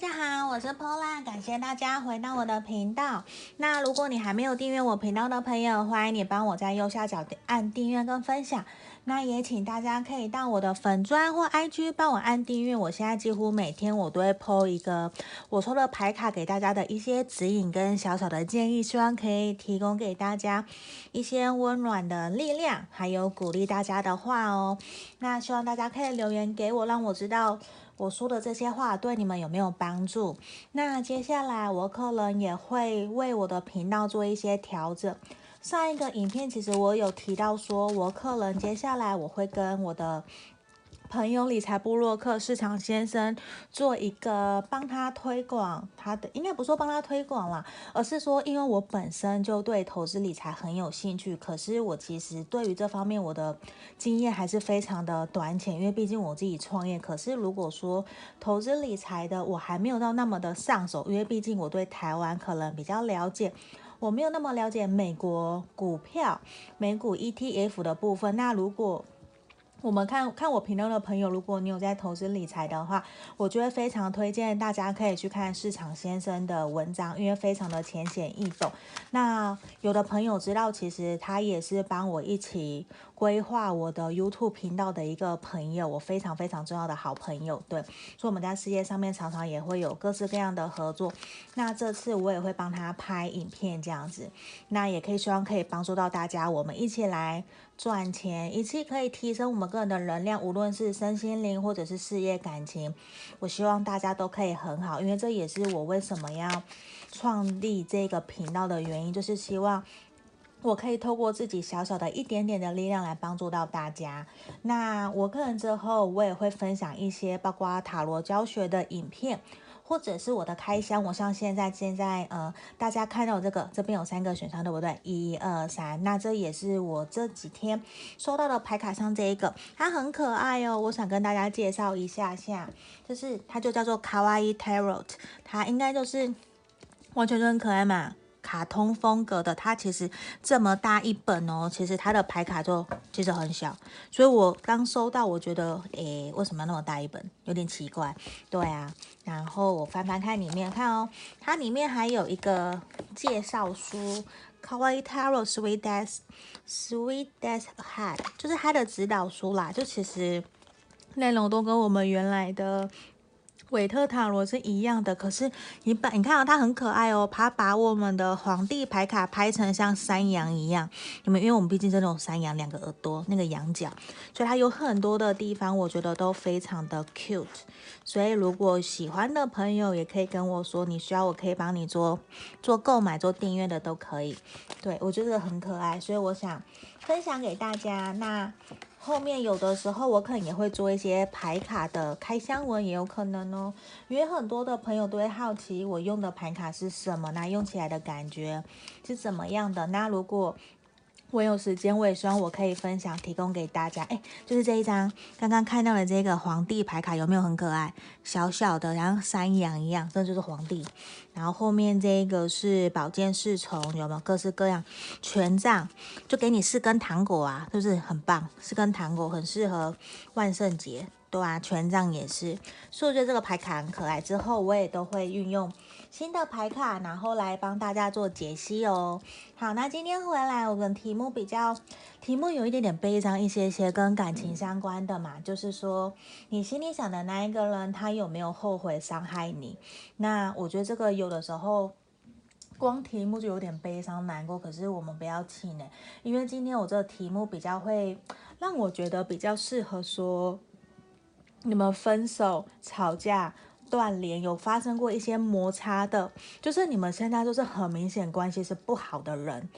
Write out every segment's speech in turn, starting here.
大家好，我是 Pola，感谢大家回到我的频道。那如果你还没有订阅我频道的朋友，欢迎你帮我在右下角按订阅跟分享。那也请大家可以到我的粉砖或 IG 帮我按订阅。我现在几乎每天我都会 po 一个我抽的牌卡给大家的一些指引跟小小的建议，希望可以提供给大家一些温暖的力量，还有鼓励大家的话哦。那希望大家可以留言给我，让我知道。我说的这些话对你们有没有帮助？那接下来我可能也会为我的频道做一些调整。上一个影片其实我有提到说，我可能接下来我会跟我的。朋友理财部落客市场先生做一个帮他推广他的，应该不说帮他推广啦，而是说因为我本身就对投资理财很有兴趣，可是我其实对于这方面我的经验还是非常的短浅，因为毕竟我自己创业。可是如果说投资理财的我还没有到那么的上手，因为毕竟我对台湾可能比较了解，我没有那么了解美国股票、美股 ETF 的部分。那如果我们看看我频道的朋友，如果你有在投资理财的话，我觉得非常推荐大家可以去看市场先生的文章，因为非常的浅显易懂。那有的朋友知道，其实他也是帮我一起规划我的 YouTube 频道的一个朋友，我非常非常重要的好朋友。对，所以我们在事业上面常常也会有各式各样的合作。那这次我也会帮他拍影片这样子，那也可以希望可以帮助到大家，我们一起来。赚钱，以及可以提升我们个人的能量，无论是身心灵或者是事业感情，我希望大家都可以很好，因为这也是我为什么要创立这个频道的原因，就是希望我可以透过自己小小的一点点的力量来帮助到大家。那我个人之后我也会分享一些包括塔罗教学的影片。或者是我的开箱，我像现在现在呃，大家看到这个这边有三个选项，对不对？一二三，那这也是我这几天收到的牌卡，上这一个，它很可爱哦，我想跟大家介绍一下下，就是它就叫做卡哇伊 Tarot，它应该就是完全就很可爱嘛。卡通风格的，它其实这么大一本哦，其实它的牌卡就其实很小，所以我刚收到，我觉得，诶，为什么要那么大一本？有点奇怪，对啊。然后我翻翻看里面，看哦，它里面还有一个介绍书，Kawaii Taro Sweet Death Sweet Death Ahead，就是它的指导书啦，就其实内容都跟我们原来的。韦特塔罗是一样的，可是你把你看到它很可爱哦，它把我们的皇帝牌卡拍成像山羊一样，因为因为我们毕竟是那种山羊，两个耳朵那个羊角，所以它有很多的地方，我觉得都非常的 cute。所以如果喜欢的朋友也可以跟我说，你需要我可以帮你做做购买、做订阅的都可以。对，我觉得很可爱，所以我想分享给大家。那。后面有的时候我可能也会做一些牌卡的开箱文，也有可能哦。因为很多的朋友都会好奇我用的牌卡是什么，那用起来的感觉是怎么样的？那如果我有时间，我也希望我可以分享，提供给大家。哎，就是这一张刚刚看到的这个皇帝牌卡，有没有很可爱？小小的，然后山羊一样，这就是皇帝。然后后面这个是宝剑侍从，有没有各式各样？权杖就给你四根糖果啊，是不是很棒？四根糖果很适合万圣节。对啊，权杖也是，所以我觉得这个牌卡很可爱。之后我也都会运用新的牌卡，然后来帮大家做解析哦。好，那今天回来，我们题目比较，题目有一点点悲伤一些些，跟感情相关的嘛，就是说你心里想的那一个人，他有没有后悔伤害你？那我觉得这个有的时候，光题目就有点悲伤难过。可是我们不要气馁，因为今天我这个题目比较会让我觉得比较适合说。你们分手、吵架、断联，有发生过一些摩擦的，就是你们现在就是很明显关系是不好的人，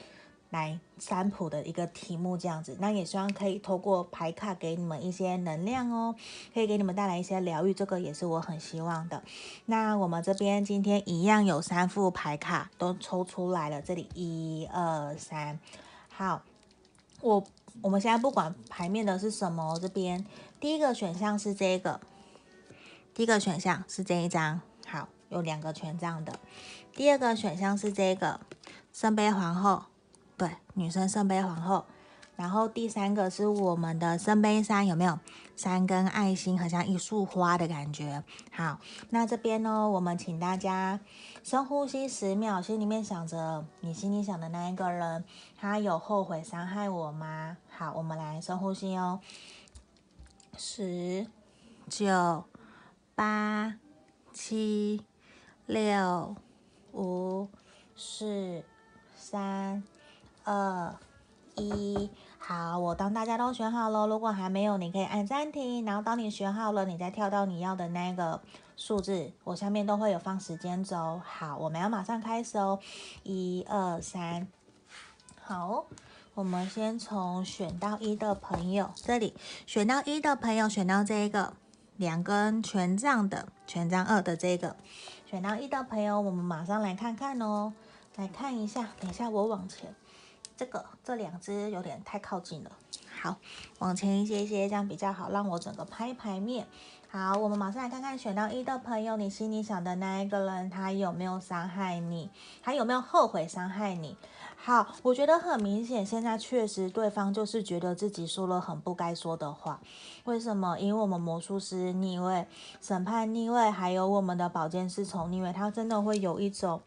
来占卜的一个题目这样子。那也希望可以透过牌卡给你们一些能量哦，可以给你们带来一些疗愈，这个也是我很希望的。那我们这边今天一样有三副牌卡都抽出来了，这里一二三，好，我。我们现在不管牌面的是什么，这边第一个选项是这个，第一个选项是这一张，好，有两个权杖的。第二个选项是这个圣杯皇后，对，女生圣杯皇后。然后第三个是我们的圣杯三，有没有三根爱心，好像一束花的感觉？好，那这边呢，我们请大家深呼吸十秒，心里面想着你心里想的那一个人，他有后悔伤害我吗？好，我们来深呼吸哦，十、九、八、七、六、五、四、三、二。一，好，我当大家都选好了，如果还没有，你可以按暂停，然后当你选好了，你再跳到你要的那个数字，我下面都会有放时间轴。好，我们要马上开始哦，一二三，好，我们先从选到一的朋友这里，选到一的朋友选到这一个两根权杖的权杖二的这个，选到一的朋友，我们马上来看看哦，来看一下，等一下我往前。这个这两只有点太靠近了，好，往前一些些，这样比较好，让我整个拍牌面。好，我们马上来看看选到一的朋友，你心里想的那一个人，他有没有伤害你？他有没有后悔伤害你？好，我觉得很明显，现在确实对方就是觉得自己说了很不该说的话。为什么？因为我们魔术师逆位、审判逆位，还有我们的宝剑侍从逆位，他真的会有一种。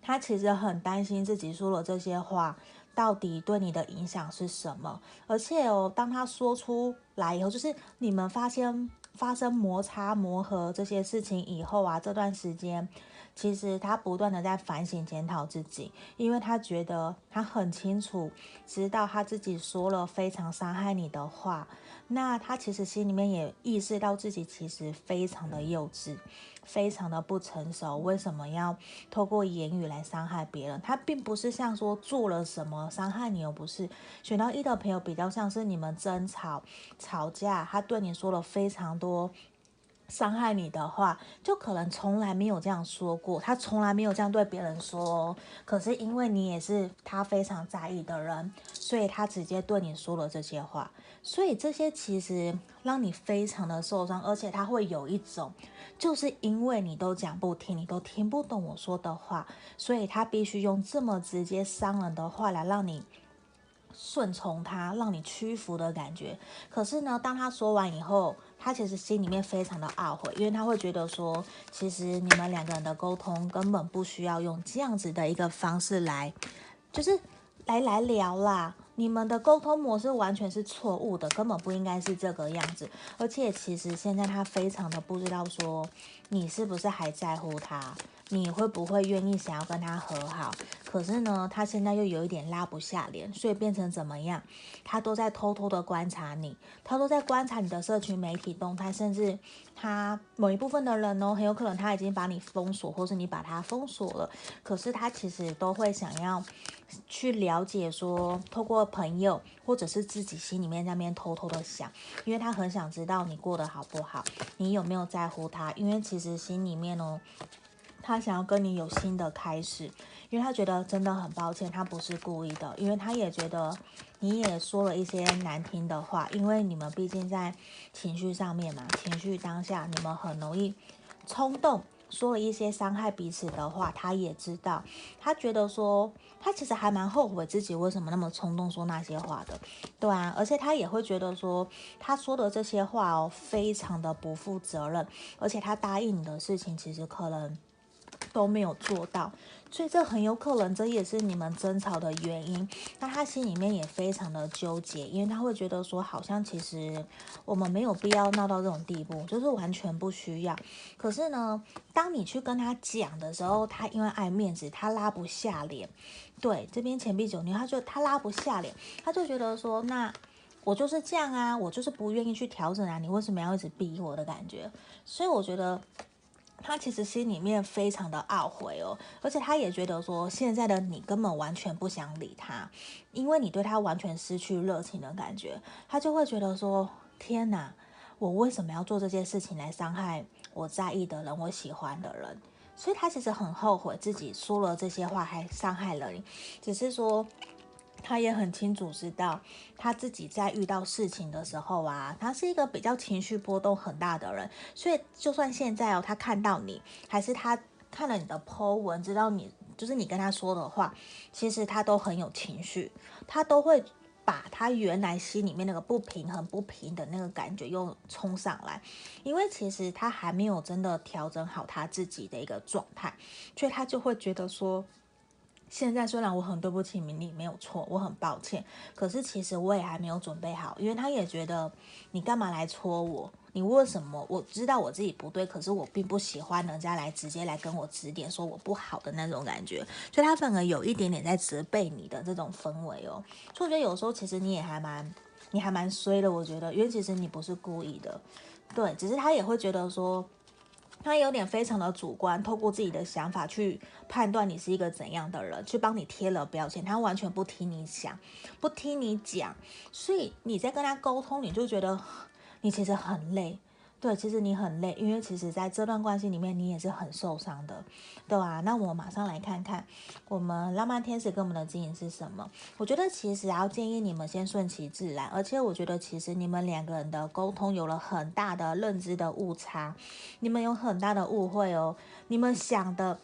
他其实很担心自己说了这些话，到底对你的影响是什么？而且哦，当他说出来以后，就是你们发现发生摩擦、磨合这些事情以后啊，这段时间。其实他不断的在反省检讨自己，因为他觉得他很清楚知道他自己说了非常伤害你的话，那他其实心里面也意识到自己其实非常的幼稚，非常的不成熟。为什么要透过言语来伤害别人？他并不是像说做了什么伤害你，又不是选到一的朋友比较像是你们争吵吵架，他对你说了非常多。伤害你的话，就可能从来没有这样说过，他从来没有这样对别人说哦。可是因为你也是他非常在意的人，所以他直接对你说了这些话。所以这些其实让你非常的受伤，而且他会有一种，就是因为你都讲不听，你都听不懂我说的话，所以他必须用这么直接伤人的话来让你顺从他，让你屈服的感觉。可是呢，当他说完以后，他其实心里面非常的懊悔，因为他会觉得说，其实你们两个人的沟通根本不需要用这样子的一个方式来，就是来来聊啦。你们的沟通模式完全是错误的，根本不应该是这个样子。而且其实现在他非常的不知道说，你是不是还在乎他。你会不会愿意想要跟他和好？可是呢，他现在又有一点拉不下脸，所以变成怎么样？他都在偷偷的观察你，他都在观察你的社群媒体动态，甚至他某一部分的人呢，很有可能他已经把你封锁，或是你把他封锁了。可是他其实都会想要去了解说，透过朋友或者是自己心里面在那边偷偷的想，因为他很想知道你过得好不好，你有没有在乎他？因为其实心里面呢。他想要跟你有新的开始，因为他觉得真的很抱歉，他不是故意的，因为他也觉得你也说了一些难听的话，因为你们毕竟在情绪上面嘛，情绪当下你们很容易冲动，说了一些伤害彼此的话，他也知道，他觉得说他其实还蛮后悔自己为什么那么冲动说那些话的，对啊，而且他也会觉得说他说的这些话哦，非常的不负责任，而且他答应你的事情其实可能。都没有做到，所以这很有可能，这也是你们争吵的原因。那他心里面也非常的纠结，因为他会觉得说，好像其实我们没有必要闹到这种地步，就是完全不需要。可是呢，当你去跟他讲的时候，他因为爱面子，他拉不下脸。对，这边钱币九牛，他就他拉不下脸，他就觉得说，那我就是这样啊，我就是不愿意去调整啊，你为什么要一直逼我的感觉？所以我觉得。他其实心里面非常的懊悔哦，而且他也觉得说，现在的你根本完全不想理他，因为你对他完全失去热情的感觉，他就会觉得说，天哪，我为什么要做这件事情来伤害我在意的人，我喜欢的人？所以他其实很后悔自己说了这些话，还伤害了你，只是说。他也很清楚知道，他自己在遇到事情的时候啊，他是一个比较情绪波动很大的人，所以就算现在哦，他看到你，还是他看了你的 po 文，知道你就是你跟他说的话，其实他都很有情绪，他都会把他原来心里面那个不平衡、不平的那个感觉又冲上来，因为其实他还没有真的调整好他自己的一个状态，所以他就会觉得说，现在虽然我很对不起你，没有错，我很抱歉，可是其实我也还没有准备好，因为他也觉得你干嘛来戳我？你为什么？我知道我自己不对，可是我并不喜欢人家来直接来跟我指点，说我不好的那种感觉，所以他反而有一点点在责备你的这种氛围哦。所以我觉得有时候其实你也还蛮，你还蛮衰的，我觉得，因为其实你不是故意的，对，只是他也会觉得说，他有点非常的主观，透过自己的想法去判断你是一个怎样的人，去帮你贴了标签，他完全不听你想，不听你讲，所以你在跟他沟通，你就觉得。你其实很累，对，其实你很累，因为其实在这段关系里面，你也是很受伤的，对吧？那我马上来看看我们浪漫天使跟我们的指引是什么。我觉得其实要建议你们先顺其自然，而且我觉得其实你们两个人的沟通有了很大的认知的误差，你们有很大的误会哦。你们想的，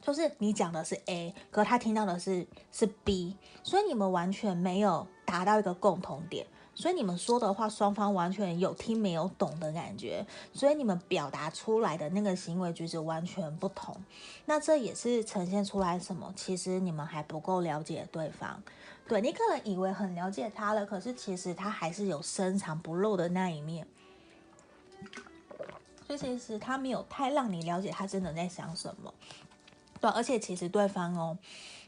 就是你讲的是 A，可他听到的是是 B，所以你们完全没有达到一个共同点。所以你们说的话，双方完全有听没有懂的感觉，所以你们表达出来的那个行为举止完全不同。那这也是呈现出来什么？其实你们还不够了解对方。对，你可能以为很了解他了，可是其实他还是有深藏不露的那一面。所以其实他没有太让你了解他真的在想什么。对，而且其实对方哦。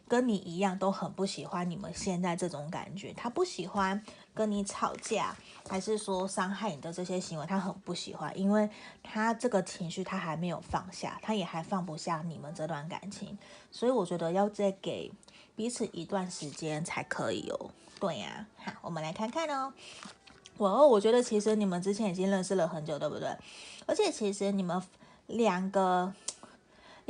跟你一样都很不喜欢你们现在这种感觉，他不喜欢跟你吵架，还是说伤害你的这些行为，他很不喜欢，因为他这个情绪他还没有放下，他也还放不下你们这段感情，所以我觉得要再给彼此一段时间才可以哦。对呀，好，我们来看看哦。我我觉得其实你们之前已经认识了很久，对不对？而且其实你们两个。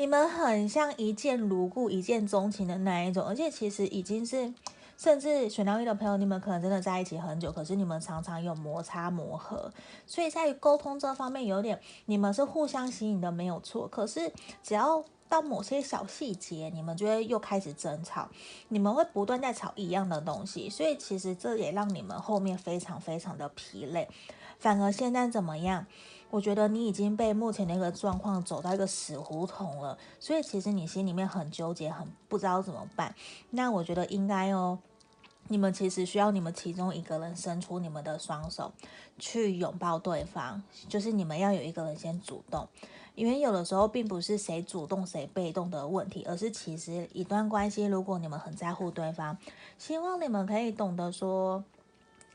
你们很像一见如故、一见钟情的那一种，而且其实已经是，甚至选到一的朋友，你们可能真的在一起很久，可是你们常常有摩擦磨合，所以在于沟通这方面有点，你们是互相吸引的没有错，可是只要到某些小细节，你们就会又开始争吵，你们会不断在吵一样的东西，所以其实这也让你们后面非常非常的疲累，反而现在怎么样？我觉得你已经被目前的一个状况走到一个死胡同了，所以其实你心里面很纠结，很不知道怎么办。那我觉得应该哦，你们其实需要你们其中一个人伸出你们的双手去拥抱对方，就是你们要有一个人先主动，因为有的时候并不是谁主动谁被动的问题，而是其实一段关系，如果你们很在乎对方，希望你们可以懂得说。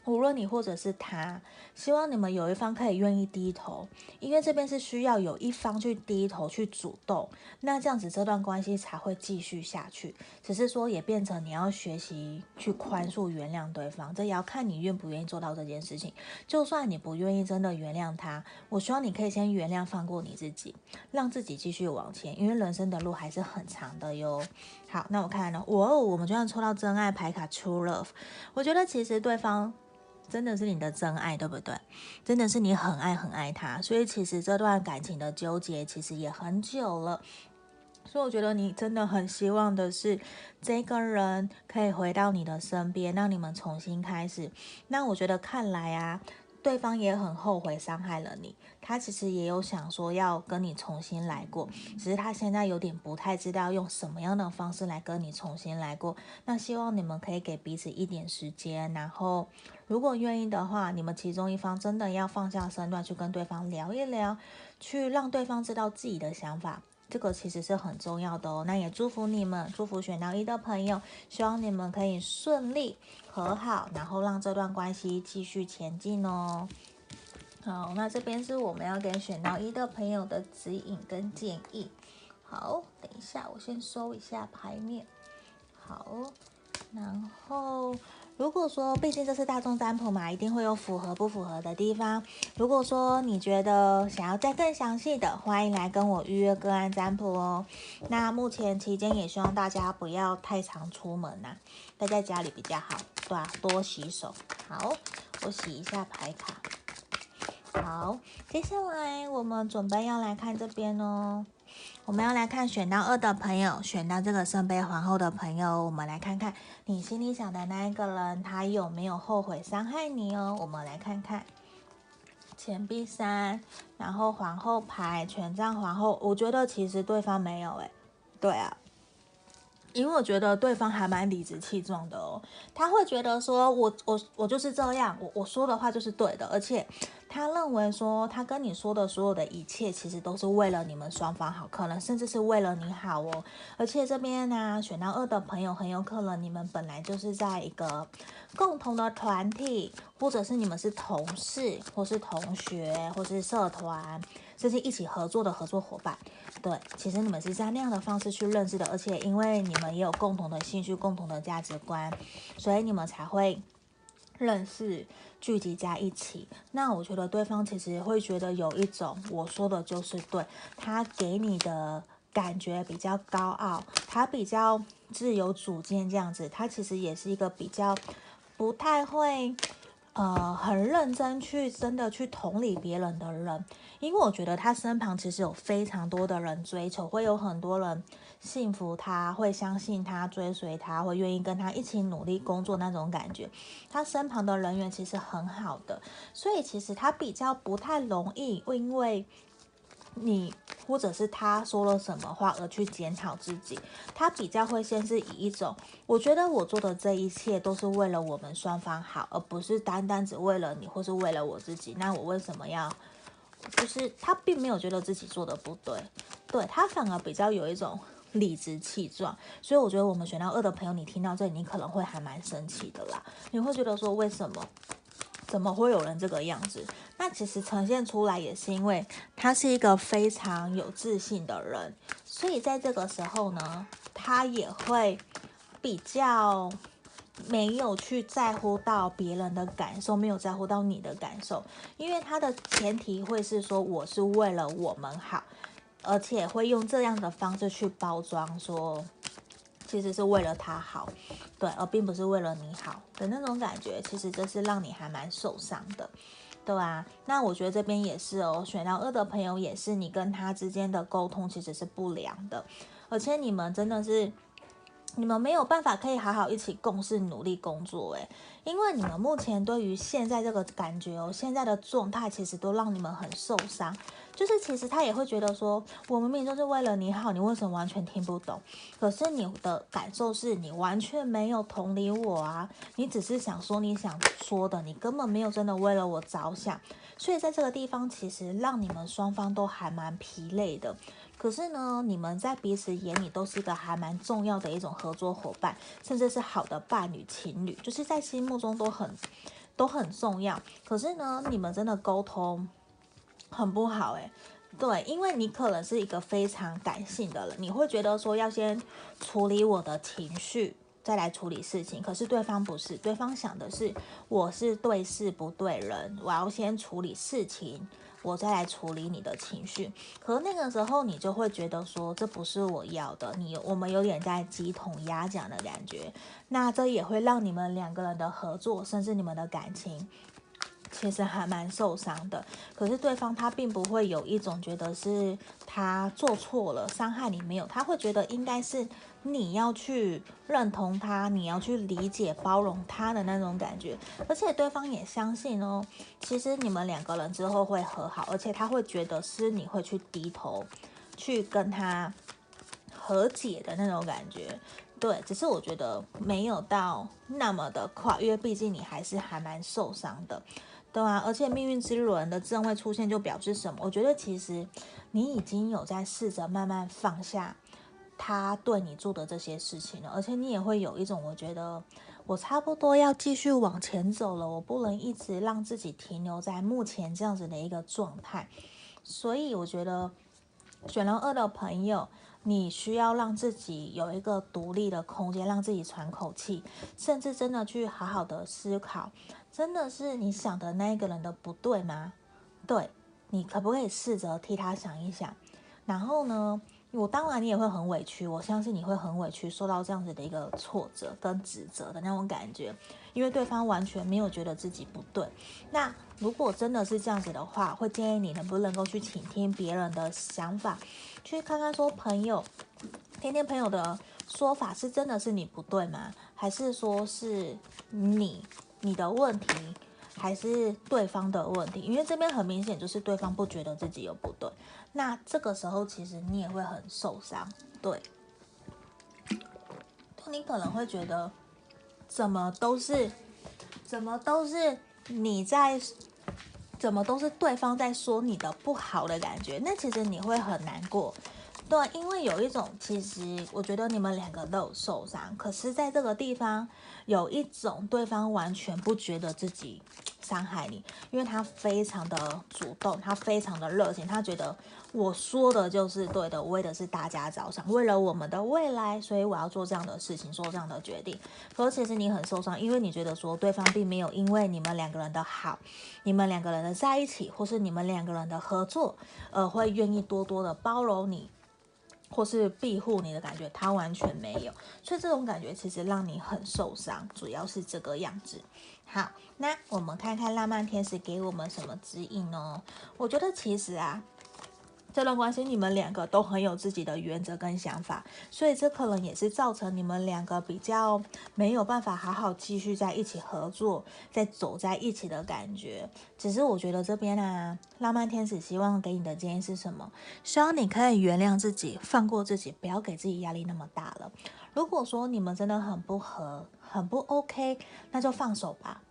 无论你或者是他，希望你们有一方可以愿意低头，因为这边是需要有一方去低头去主动，那这样子这段关系才会继续下去。只是说也变成你要学习去宽恕原谅对方，这也要看你愿不愿意做到这件事情。就算你不愿意真的原谅他，我希望你可以先原谅放过你自己，让自己继续往前，因为人生的路还是很长的哟。好，那我看呢，我我们就算抽到真爱牌卡 True Love，我觉得其实对方。真的是你的真爱，对不对？真的是你很爱很爱他，所以其实这段感情的纠结其实也很久了。所以我觉得你真的很希望的是，这个人可以回到你的身边，让你们重新开始。那我觉得看来啊。对方也很后悔伤害了你，他其实也有想说要跟你重新来过，只是他现在有点不太知道用什么样的方式来跟你重新来过。那希望你们可以给彼此一点时间，然后如果愿意的话，你们其中一方真的要放下身段去跟对方聊一聊，去让对方知道自己的想法。这个其实是很重要的哦，那也祝福你们，祝福选到一的朋友，希望你们可以顺利和好，然后让这段关系继续前进哦。好，那这边是我们要给选到一的朋友的指引跟建议。好，等一下我先收一下牌面。好，然后。如果说，毕竟这是大众占卜嘛，一定会有符合不符合的地方。如果说你觉得想要再更详细的，欢迎来跟我预约个案占卜哦。那目前期间也希望大家不要太常出门呐、待在家里比较好，对吧？多洗手。好，我洗一下牌卡。好，接下来我们准备要来看这边哦。我们要来看选到二的朋友，选到这个圣杯皇后的朋友，我们来看看你心里想的那一个人，他有没有后悔伤害你哦？我们来看看钱币三，然后皇后牌，权杖皇后，我觉得其实对方没有诶，对啊。因为我觉得对方还蛮理直气壮的哦，他会觉得说我，我我我就是这样，我我说的话就是对的，而且他认为说他跟你说的所有的一切，其实都是为了你们双方好，可能甚至是为了你好哦。而且这边呢、选到二的朋友，很有可能你们本来就是在一个共同的团体，或者是你们是同事，或是同学，或是社团。甚至一起合作的合作伙伴，对，其实你们是在那样的方式去认识的，而且因为你们也有共同的兴趣、共同的价值观，所以你们才会认识、聚集在一起。那我觉得对方其实会觉得有一种我说的就是对，他给你的感觉比较高傲，他比较自由主见这样子，他其实也是一个比较不太会。呃，很认真去真的去同理别人的人，因为我觉得他身旁其实有非常多的人追求，会有很多人信服他，会相信他，追随他，会愿意跟他一起努力工作那种感觉。他身旁的人缘其实很好的，所以其实他比较不太容易，因为。你或者是他说了什么话而去检讨自己，他比较会先是以一种，我觉得我做的这一切都是为了我们双方好，而不是单单只为了你或是为了我自己。那我为什么要？就是他并没有觉得自己做的不对，对，他反而比较有一种理直气壮。所以我觉得我们选到二的朋友，你听到这里，你可能会还蛮生气的啦。你会觉得说，为什么？怎么会有人这个样子？那其实呈现出来也是因为他是一个非常有自信的人，所以在这个时候呢，他也会比较没有去在乎到别人的感受，没有在乎到你的感受，因为他的前提会是说我是为了我们好，而且会用这样的方式去包装说。其实是为了他好，对，而并不是为了你好的那种感觉，其实这是让你还蛮受伤的，对啊，那我觉得这边也是哦，选到二的朋友也是，你跟他之间的沟通其实是不良的，而且你们真的是。你们没有办法可以好好一起共事努力工作，诶，因为你们目前对于现在这个感觉哦，现在的状态其实都让你们很受伤。就是其实他也会觉得说，我明明就是为了你好，你为什么完全听不懂？可是你的感受是你完全没有同理我啊，你只是想说你想说的，你根本没有真的为了我着想。所以在这个地方，其实让你们双方都还蛮疲累的。可是呢，你们在彼此眼里都是一个还蛮重要的一种合作伙伴，甚至是好的伴侣、情侣，就是在心目中都很都很重要。可是呢，你们真的沟通很不好诶，对，因为你可能是一个非常感性的人，你会觉得说要先处理我的情绪，再来处理事情。可是对方不是，对方想的是我是对事不对人，我要先处理事情。我再来处理你的情绪，可那个时候你就会觉得说，这不是我要的，你我们有点在鸡同鸭讲的感觉，那这也会让你们两个人的合作，甚至你们的感情。其实还蛮受伤的，可是对方他并不会有一种觉得是他做错了，伤害你没有，他会觉得应该是你要去认同他，你要去理解包容他的那种感觉，而且对方也相信哦，其实你们两个人之后会和好，而且他会觉得是你会去低头去跟他和解的那种感觉，对，只是我觉得没有到那么的快，因为毕竟你还是还蛮受伤的。对啊，而且命运之轮的正位出现就表示什么？我觉得其实你已经有在试着慢慢放下他对你做的这些事情了，而且你也会有一种我觉得我差不多要继续往前走了，我不能一直让自己停留在目前这样子的一个状态。所以我觉得选了二的朋友，你需要让自己有一个独立的空间，让自己喘口气，甚至真的去好好的思考。真的是你想的那个人的不对吗？对，你可不可以试着替他想一想？然后呢，我当然你也会很委屈，我相信你会很委屈，受到这样子的一个挫折跟指责的那种感觉，因为对方完全没有觉得自己不对。那如果真的是这样子的话，会建议你能不能够去倾听别人的想法，去看看说朋友，听听朋友的说法是真的是你不对吗？还是说是你你的问题？还是对方的问题，因为这边很明显就是对方不觉得自己有不对，那这个时候其实你也会很受伤，对，你可能会觉得怎么都是，怎么都是你在，怎么都是对方在说你的不好的感觉，那其实你会很难过，对，因为有一种其实我觉得你们两个都有受伤，可是在这个地方有一种对方完全不觉得自己。伤害你，因为他非常的主动，他非常的热情，他觉得我说的就是对的，为的是大家着想，为了我们的未来，所以我要做这样的事情，做这样的决定。可其实你很受伤，因为你觉得说对方并没有因为你们两个人的好，你们两个人的在一起，或是你们两个人的合作，而会愿意多多的包容你，或是庇护你的感觉，他完全没有。所以这种感觉其实让你很受伤，主要是这个样子。好，那我们看看浪漫天使给我们什么指引呢？我觉得其实啊，这段关系你们两个都很有自己的原则跟想法，所以这可能也是造成你们两个比较没有办法好好继续在一起合作，再走在一起的感觉。只是我觉得这边啊，浪漫天使希望给你的建议是什么？希望你可以原谅自己，放过自己，不要给自己压力那么大了。如果说你们真的很不合，很不 OK，那就放手吧。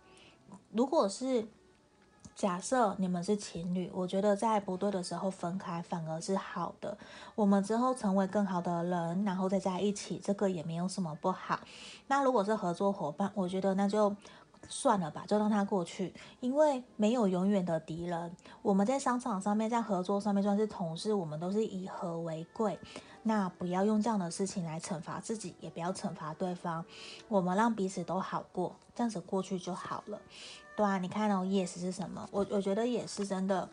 如果是假设你们是情侣，我觉得在不对的时候分开反而是好的。我们之后成为更好的人，然后再在一起，这个也没有什么不好。那如果是合作伙伴，我觉得那就算了吧，就让他过去，因为没有永远的敌人。我们在商场上面，在合作上面算是同事，我们都是以和为贵。那不要用这样的事情来惩罚自己，也不要惩罚对方。我们让彼此都好过，这样子过去就好了。对啊，你看哦，yes 是什么？我我觉得也是真的。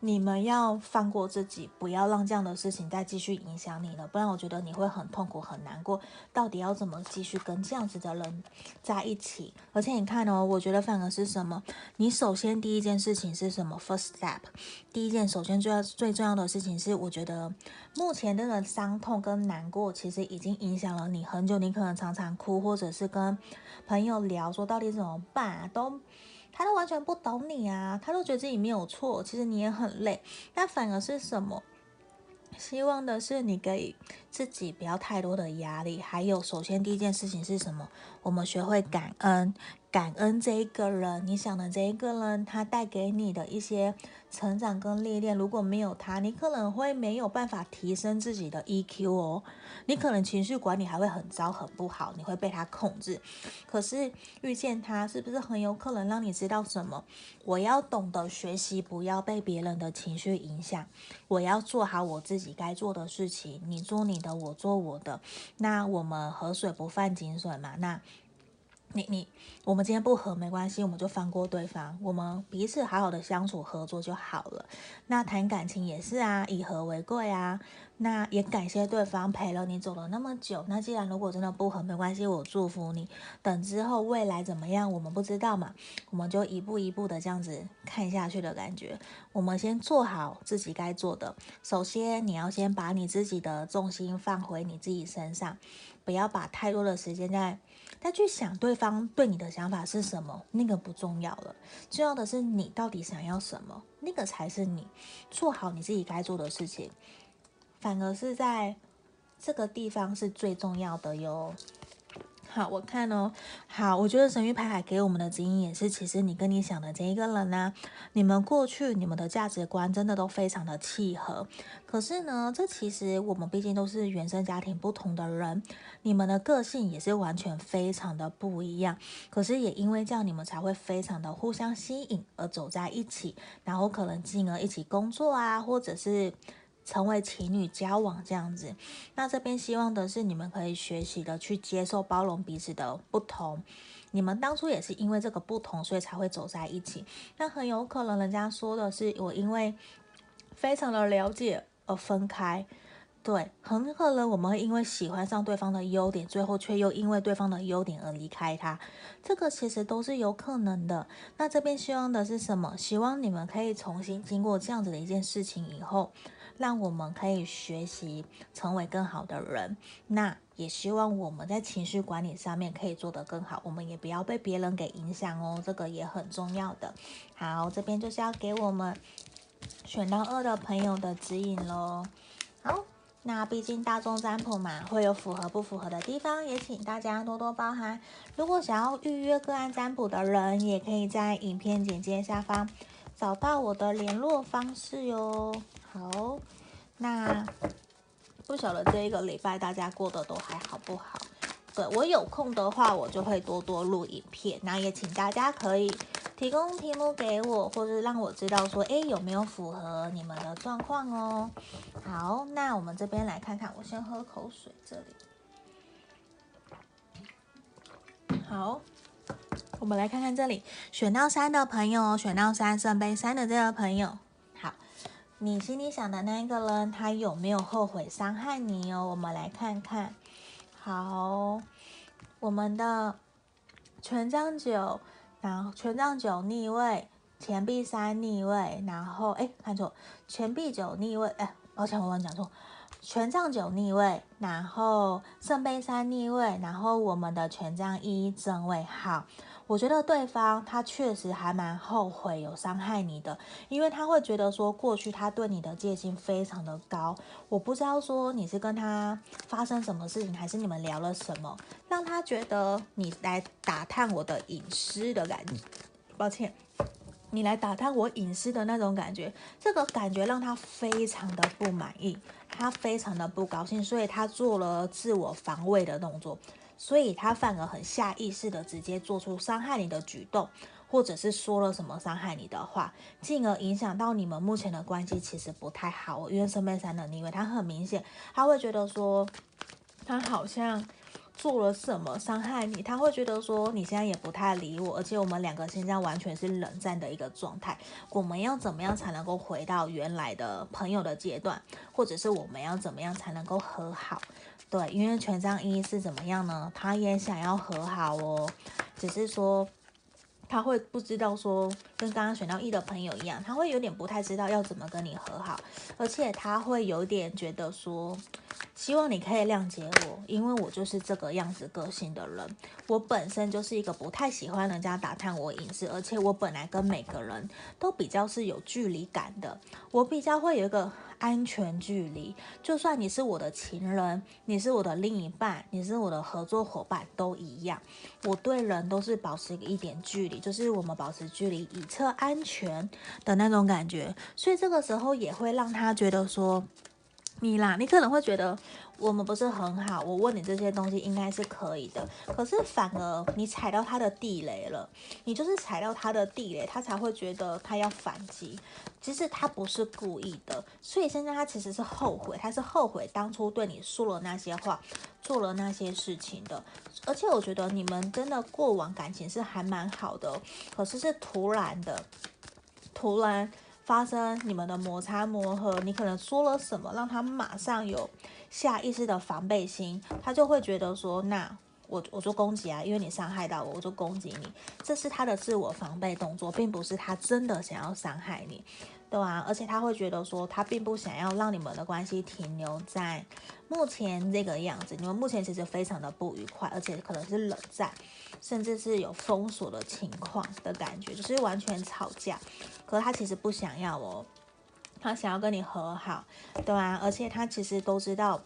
你们要放过自己，不要让这样的事情再继续影响你了，不然我觉得你会很痛苦、很难过。到底要怎么继续跟这样子的人在一起？而且你看哦，我觉得反而是什么？你首先第一件事情是什么？First step，第一件首先最要最重要的事情是，我觉得目前这个伤痛跟难过，其实已经影响了你很久。你可能常常哭，或者是跟朋友聊说到底怎么办啊，都。他都完全不懂你啊，他都觉得自己没有错，其实你也很累，那反而是什么？希望的是你给自己不要太多的压力，还有首先第一件事情是什么？我们学会感恩。感恩这一个人，你想的这一个人，他带给你的一些成长跟历练。如果没有他，你可能会没有办法提升自己的 EQ 哦。你可能情绪管理还会很糟，很不好，你会被他控制。可是遇见他，是不是很有可能让你知道什么？我要懂得学习，不要被别人的情绪影响。我要做好我自己该做的事情，你做你的，我做我的。那我们河水不犯井水嘛？那。你你，我们今天不合没关系，我们就放过对方，我们彼此好好的相处合作就好了。那谈感情也是啊，以和为贵啊。那也感谢对方陪了你走了那么久。那既然如果真的不合没关系，我祝福你。等之后未来怎么样，我们不知道嘛，我们就一步一步的这样子看下去的感觉。我们先做好自己该做的。首先，你要先把你自己的重心放回你自己身上，不要把太多的时间在。但去想对方对你的想法是什么，那个不重要了，重要的是你到底想要什么，那个才是你做好你自己该做的事情，反而是在这个地方是最重要的哟。好，我看哦。好，我觉得神域牌卡给我们的指引也是，其实你跟你想的这一个人呢、你们过去你们的价值观真的都非常的契合。可是呢，这其实我们毕竟都是原生家庭不同的人，你们的个性也是完全非常的不一样。可是也因为这样，你们才会非常的互相吸引而走在一起，然后可能进而一起工作啊，或者是。成为情侣交往这样子，那这边希望的是你们可以学习的去接受、包容彼此的不同。你们当初也是因为这个不同，所以才会走在一起。那很有可能人家说的是我因为非常的了解而分开，对，很可能我们会因为喜欢上对方的优点，最后却又因为对方的优点而离开他，这个其实都是有可能的。那这边希望的是什么？希望你们可以重新经过这样子的一件事情以后，让我们可以学习成为更好的人。那也希望我们在情绪管理上面可以做得更好，我们也不要被别人给影响哦，这个也很重要的。好，这边就是要给我们选到二的朋友的指引喽。好。那毕竟大众占卜嘛，会有符合不符合的地方，也请大家多多包涵。如果想要预约个案占卜的人，也可以在影片简介下方找到我的联络方式哟。好，那不晓得这一个礼拜大家过得都还好不好？对，我有空的话，我就会多多录影片。那也请大家可以。提供题目给我，或者让我知道说，诶，有没有符合你们的状况哦？好，那我们这边来看看，我先喝口水，这里。好，我们来看看这里，选到三的朋友，选到三圣杯三的这个朋友，你心里想的那一个人，他有没有后悔伤害你哦？我们来看看，好，我们的权杖九。然后权杖九逆位，钱币三逆位，然后哎，看错，钱币九逆位，哎，抱歉，我刚讲错，权杖九逆位，然后圣杯三逆位，然后我们的权杖一正位，好。我觉得对方他确实还蛮后悔有伤害你的，因为他会觉得说过去他对你的戒心非常的高。我不知道说你是跟他发生什么事情，还是你们聊了什么，让他觉得你来打探我的隐私的感觉。抱歉，你来打探我隐私的那种感觉，这个感觉让他非常的不满意，他非常的不高兴，所以他做了自我防卫的动作。所以他反而很下意识的直接做出伤害你的举动，或者是说了什么伤害你的话，进而影响到你们目前的关系，其实不太好。因为圣杯三的逆位，他很明显，他会觉得说，他好像做了什么伤害你，他会觉得说你现在也不太理我，而且我们两个现在完全是冷战的一个状态。我们要怎么样才能够回到原来的朋友的阶段，或者是我们要怎么样才能够和好？对，因为权杖一是怎么样呢？他也想要和好哦，只是说他会不知道说，跟刚刚选到一的朋友一样，他会有点不太知道要怎么跟你和好，而且他会有点觉得说。希望你可以谅解我，因为我就是这个样子个性的人。我本身就是一个不太喜欢人家打探我隐私，而且我本来跟每个人都比较是有距离感的。我比较会有一个安全距离，就算你是我的情人，你是我的另一半，你是我的合作伙伴都一样。我对人都是保持一点距离，就是我们保持距离以测安全的那种感觉。所以这个时候也会让他觉得说。你啦，你可能会觉得我们不是很好。我问你这些东西应该是可以的，可是反而你踩到他的地雷了。你就是踩到他的地雷，他才会觉得他要反击。其实他不是故意的，所以现在他其实是后悔，他是后悔当初对你说了那些话，做了那些事情的。而且我觉得你们真的过往感情是还蛮好的，可是是突然的，突然。发生你们的摩擦磨合，你可能说了什么，让他马上有下意识的防备心，他就会觉得说，那我我就攻击啊，因为你伤害到我，我就攻击你，这是他的自我防备动作，并不是他真的想要伤害你。对啊，而且他会觉得说，他并不想要让你们的关系停留在目前这个样子。你们目前其实非常的不愉快，而且可能是冷战，甚至是有封锁的情况的感觉，就是完全吵架。可是他其实不想要哦，他想要跟你和好，对啊，而且他其实都知道，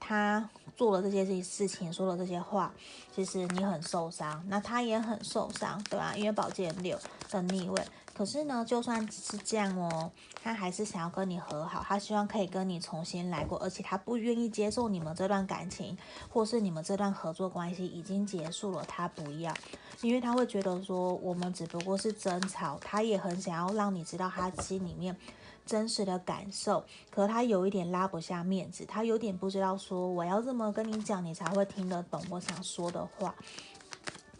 他做了这些事情，说了这些话，其实你很受伤，那他也很受伤，对吧？因为宝剑六的逆位。可是呢，就算是这样哦，他还是想要跟你和好，他希望可以跟你重新来过，而且他不愿意接受你们这段感情，或是你们这段合作关系已经结束了，他不要，因为他会觉得说我们只不过是争吵，他也很想要让你知道他心里面真实的感受，可他有一点拉不下面子，他有点不知道说我要这么跟你讲，你才会听得懂我想说的话。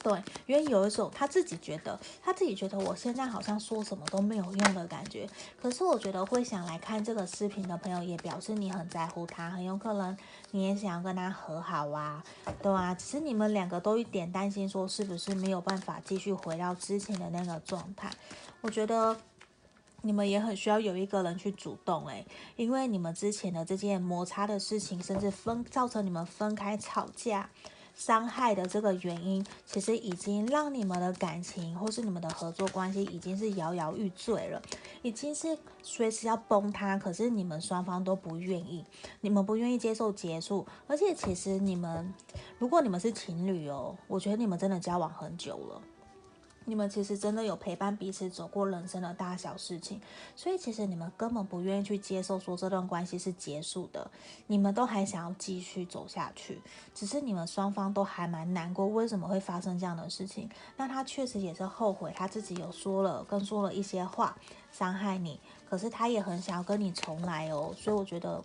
对，因为有一种他自己觉得，他自己觉得我现在好像说什么都没有用的感觉。可是我觉得会想来看这个视频的朋友，也表示你很在乎他，很有可能你也想要跟他和好啊，对啊，只是你们两个都一点担心，说是不是没有办法继续回到之前的那个状态。我觉得你们也很需要有一个人去主动诶，因为你们之前的这件摩擦的事情，甚至分造成你们分开吵架。伤害的这个原因，其实已经让你们的感情或是你们的合作关系已经是摇摇欲坠了，已经是随时要崩塌。可是你们双方都不愿意，你们不愿意接受结束。而且其实你们，如果你们是情侣哦，我觉得你们真的交往很久了。你们其实真的有陪伴彼此走过人生的大小事情，所以其实你们根本不愿意去接受说这段关系是结束的，你们都还想要继续走下去，只是你们双方都还蛮难过，为什么会发生这样的事情？那他确实也是后悔，他自己有说了跟说了一些话伤害你，可是他也很想要跟你重来哦，所以我觉得。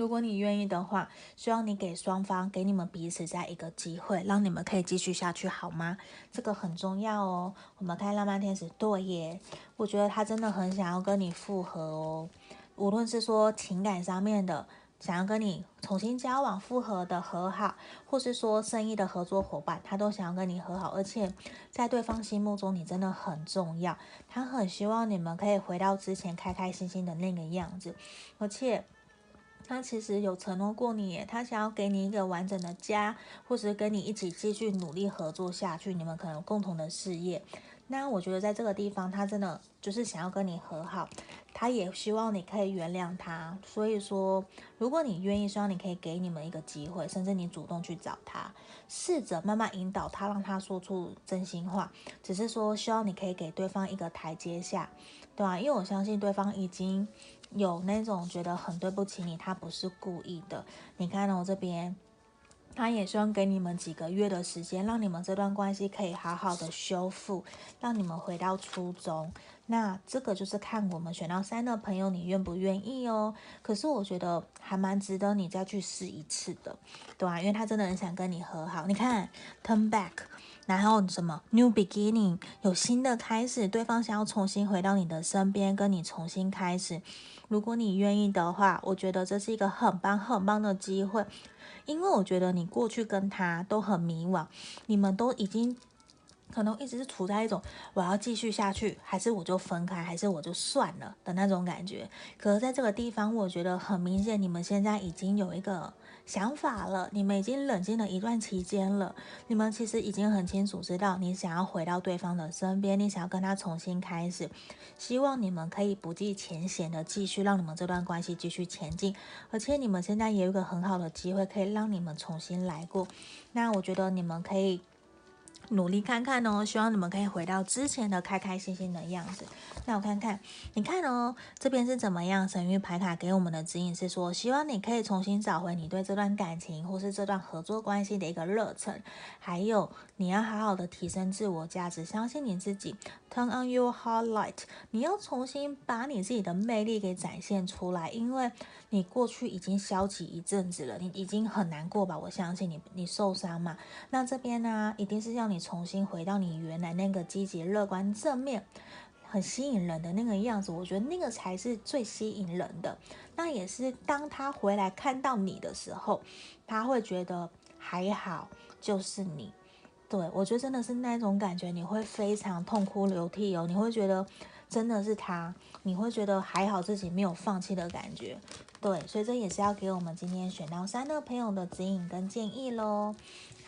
如果你愿意的话，希望你给双方，给你们彼此再一个机会，让你们可以继续下去，好吗？这个很重要哦。我们看浪漫天使，对耶，我觉得他真的很想要跟你复合哦。无论是说情感上面的，想要跟你重新交往、复合的和好，或是说生意的合作伙伴，他都想要跟你和好。而且在对方心目中，你真的很重要，他很希望你们可以回到之前开开心心的那个样子，而且。他其实有承诺过你，他想要给你一个完整的家，或是跟你一起继续努力合作下去，你们可能共同的事业。那我觉得在这个地方，他真的就是想要跟你和好，他也希望你可以原谅他。所以说，如果你愿意，希望你可以给你们一个机会，甚至你主动去找他，试着慢慢引导他，让他说出真心话。只是说，希望你可以给对方一个台阶下，对吧？因为我相信对方已经。有那种觉得很对不起你，他不是故意的。你看呢我这边，他也希望给你们几个月的时间，让你们这段关系可以好好的修复，让你们回到初衷。那这个就是看我们选到三的朋友，你愿不愿意哦？可是我觉得还蛮值得你再去试一次的，对啊，因为他真的很想跟你和好。你看，turn back。然后什么 new beginning 有新的开始，对方想要重新回到你的身边，跟你重新开始。如果你愿意的话，我觉得这是一个很棒很棒的机会，因为我觉得你过去跟他都很迷惘，你们都已经。可能一直是处在一种我要继续下去，还是我就分开，还是我就算了的那种感觉。可是在这个地方，我觉得很明显，你们现在已经有一个想法了，你们已经冷静了一段期间了，你们其实已经很清楚知道你想要回到对方的身边，你想要跟他重新开始，希望你们可以不计前嫌的继续让你们这段关系继续前进，而且你们现在也有一个很好的机会可以让你们重新来过。那我觉得你们可以。努力看看哦，希望你们可以回到之前的开开心心的样子。那我看看，你看哦，这边是怎么样？神諭牌卡给我们的指引是说，希望你可以重新找回你对这段感情或是这段合作关系的一个热忱，还有你要好好的提升自我价值，相信你自己。Turn on your heart light，你要重新把你自己的魅力给展现出来，因为你过去已经消极一阵子了，你已经很难过吧？我相信你，你受伤嘛。那这边呢，一定是要你。重新回到你原来那个积极、乐观、正面、很吸引人的那个样子，我觉得那个才是最吸引人的。那也是当他回来看到你的时候，他会觉得还好，就是你。对，我觉得真的是那种感觉，你会非常痛哭流涕哦。你会觉得真的是他，你会觉得还好自己没有放弃的感觉。对，所以这也是要给我们今天选到三的朋友的指引跟建议喽。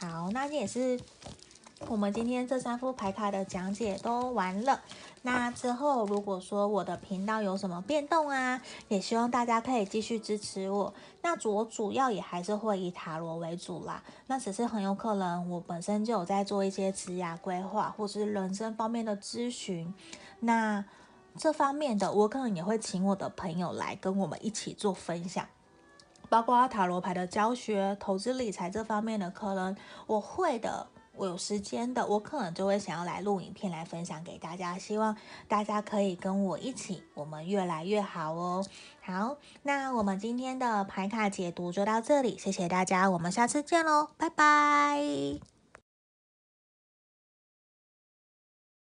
好，那也是。我们今天这三副牌卡的讲解都完了，那之后如果说我的频道有什么变动啊，也希望大家可以继续支持我。那我主要也还是会以塔罗为主啦，那只是很有可能我本身就有在做一些职业规划或是人生方面的咨询，那这方面的我可能也会请我的朋友来跟我们一起做分享，包括塔罗牌的教学、投资理财这方面的，可能我会的。我有时间的，我可能就会想要来录影片来分享给大家，希望大家可以跟我一起，我们越来越好哦。好，那我们今天的牌卡解读就到这里，谢谢大家，我们下次见喽，拜拜。